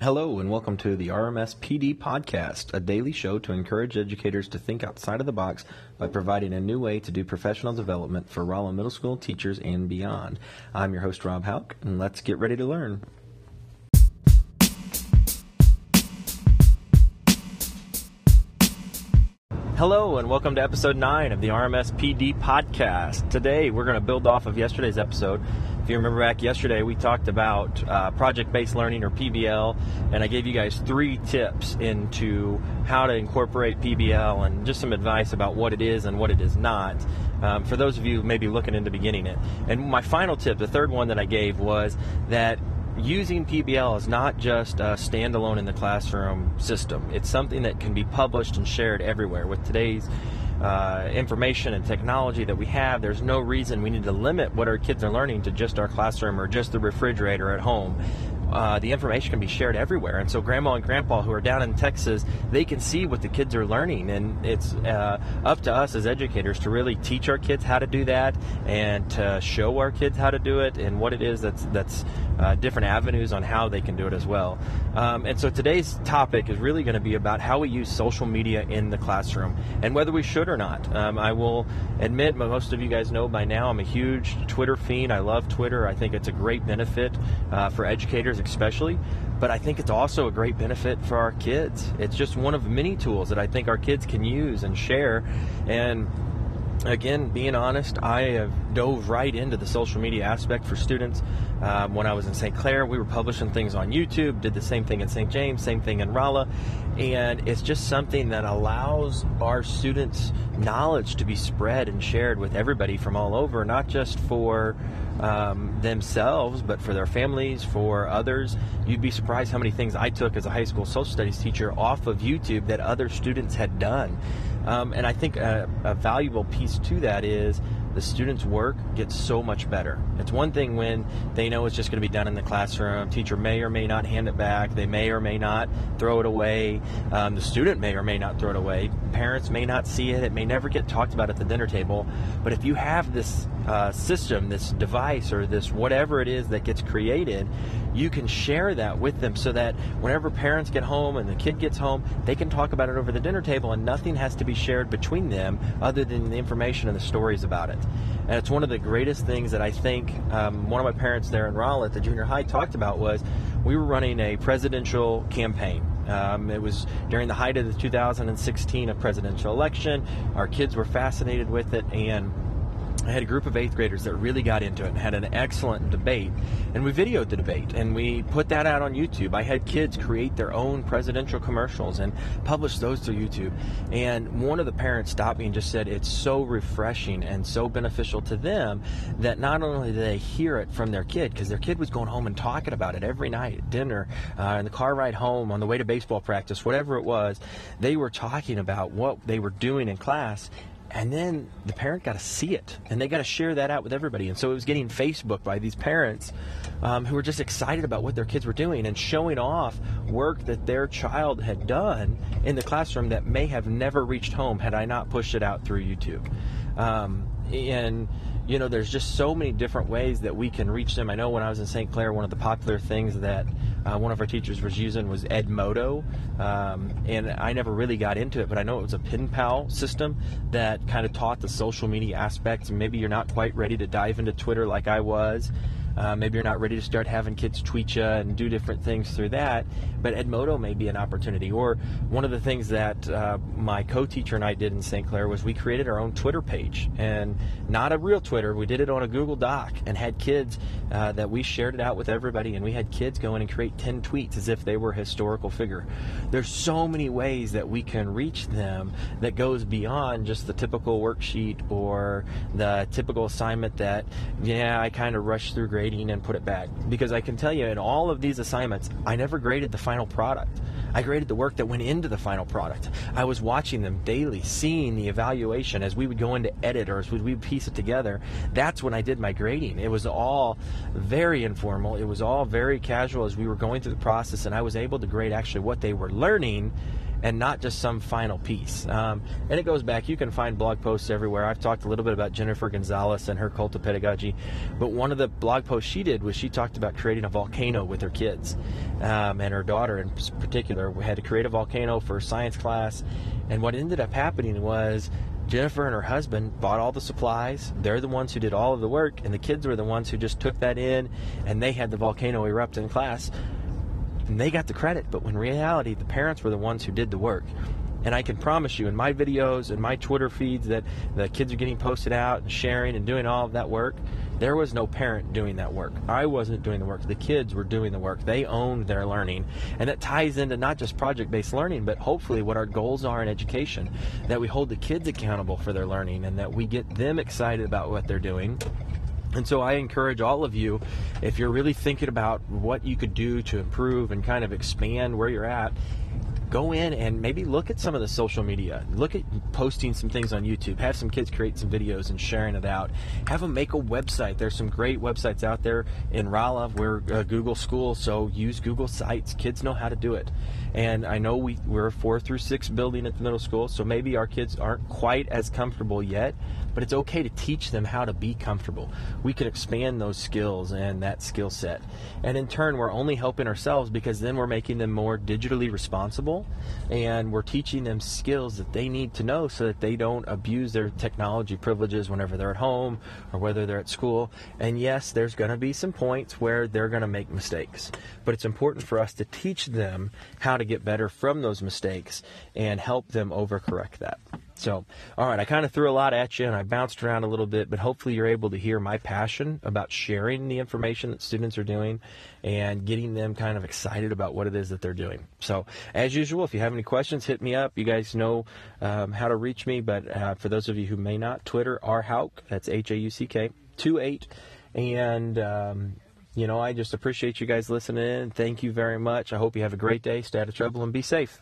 Hello, and welcome to the RMS PD Podcast, a daily show to encourage educators to think outside of the box by providing a new way to do professional development for Rolla Middle School teachers and beyond. I'm your host, Rob Hauck, and let's get ready to learn. Hello, and welcome to episode 9 of the RMS PD Podcast. Today, we're going to build off of yesterday's episode if you remember back yesterday, we talked about uh, project based learning or PBL, and I gave you guys three tips into how to incorporate PBL and just some advice about what it is and what it is not. Um, for those of you maybe looking into beginning it. And my final tip, the third one that I gave, was that using PBL is not just a standalone in the classroom system. It's something that can be published and shared everywhere. With today's uh, information and technology that we have, there's no reason we need to limit what our kids are learning to just our classroom or just the refrigerator at home. Uh, the information can be shared everywhere. And so, grandma and grandpa who are down in Texas, they can see what the kids are learning. And it's uh, up to us as educators to really teach our kids how to do that and to show our kids how to do it and what it is that's, that's uh, different avenues on how they can do it as well. Um, and so, today's topic is really going to be about how we use social media in the classroom and whether we should or not. Um, I will admit, most of you guys know by now, I'm a huge Twitter fiend. I love Twitter, I think it's a great benefit uh, for educators especially, but I think it's also a great benefit for our kids. It's just one of many tools that I think our kids can use and share. And again, being honest, I have dove right into the social media aspect for students. Um, when I was in St. Clair, we were publishing things on YouTube, did the same thing in St. James, same thing in Rolla, and it's just something that allows our students' knowledge to be spread and shared with everybody from all over, not just for um, themselves, but for their families, for others. You'd be surprised how many things I took as a high school social studies teacher off of YouTube that other students had done. Um, and I think a, a valuable piece to that is the students' work gets so much better. It's one thing when they know it's just going to be done in the classroom. Teacher may or may not hand it back. They may or may not throw it away. Um, the student may or may not throw it away. Parents may not see it. It may never get talked about at the dinner table. But if you have this uh, system, this device, or this whatever it is that gets created, you can share that with them so that whenever parents get home and the kid gets home, they can talk about it over the dinner table and nothing has to be shared between them other than the information and the stories about it. And it's one of the greatest things that I think um, one of my parents there in Rolla at the junior high talked about was we were running a presidential campaign. Um, it was during the height of the 2016 presidential election. Our kids were fascinated with it, and I had a group of eighth graders that really got into it and had an excellent debate. And we videoed the debate and we put that out on YouTube. I had kids create their own presidential commercials and publish those to YouTube. And one of the parents stopped me and just said it's so refreshing and so beneficial to them that not only do they hear it from their kid, because their kid was going home and talking about it every night at dinner, uh, in the car ride home, on the way to baseball practice, whatever it was, they were talking about what they were doing in class and then the parent got to see it and they got to share that out with everybody. And so it was getting facebook by these parents um, who were just excited about what their kids were doing and showing off work that their child had done in the classroom that may have never reached home had i not pushed it out through youtube. Um, and you know, there's just so many different ways that we can reach them. I know when I was in St. Clair, one of the popular things that uh, one of our teachers was using was Edmodo, um, and I never really got into it, but I know it was a pen pal system that kind of taught the social media aspects. Maybe you're not quite ready to dive into Twitter like I was. Uh, maybe you're not ready to start having kids tweet you and do different things through that, but Edmodo may be an opportunity. Or one of the things that uh, my co-teacher and I did in St. Clair was we created our own Twitter page, and not a real Twitter. We did it on a Google Doc and had kids uh, that we shared it out with everybody, and we had kids go in and create 10 tweets as if they were a historical figure. There's so many ways that we can reach them that goes beyond just the typical worksheet or the typical assignment that, yeah, I kind of rushed through grade grading and put it back. Because I can tell you, in all of these assignments, I never graded the final product. I graded the work that went into the final product. I was watching them daily, seeing the evaluation as we would go into edit or as we would piece it together. That's when I did my grading. It was all very informal. It was all very casual as we were going through the process, and I was able to grade actually what they were learning and not just some final piece. Um, and it goes back, you can find blog posts everywhere. I've talked a little bit about Jennifer Gonzalez and her cult of pedagogy, but one of the blog posts she did was she talked about creating a volcano with her kids um, and her daughter in particular. Had to create a volcano for science class, and what ended up happening was Jennifer and her husband bought all the supplies. They're the ones who did all of the work, and the kids were the ones who just took that in and they had the volcano erupt in class. And they got the credit, but in reality, the parents were the ones who did the work. And I can promise you in my videos and my Twitter feeds that the kids are getting posted out and sharing and doing all of that work. There was no parent doing that work. I wasn't doing the work. The kids were doing the work. They owned their learning. And that ties into not just project based learning, but hopefully what our goals are in education that we hold the kids accountable for their learning and that we get them excited about what they're doing and so I encourage all of you, if you're really thinking about what you could do to improve and kind of expand where you're at, go in and maybe look at some of the social media. Look at posting some things on YouTube. Have some kids create some videos and sharing it out. Have them make a website. There's some great websites out there in Rolla. We're a uh, Google school, so use Google Sites. Kids know how to do it. And I know we, we're a four through six building at the middle school, so maybe our kids aren't quite as comfortable yet, but it's okay to teach them how to be comfortable. We can expand those skills and that skill set. And in turn, we're only helping ourselves because then we're making them more digitally responsible and we're teaching them skills that they need to know so that they don't abuse their technology privileges whenever they're at home or whether they're at school. And yes, there's going to be some points where they're going to make mistakes, but it's important for us to teach them how to get better from those mistakes and help them overcorrect that. So, all right, I kind of threw a lot at you and I bounced around a little bit, but hopefully you're able to hear my passion about sharing the information that students are doing and getting them kind of excited about what it is that they're doing. So, as usual, if you have any questions, hit me up. You guys know um, how to reach me, but uh, for those of you who may not, Twitter, R Hauck, that's H A U C K, 2 8. And, um, you know, I just appreciate you guys listening in. Thank you very much. I hope you have a great day. Stay out of trouble and be safe.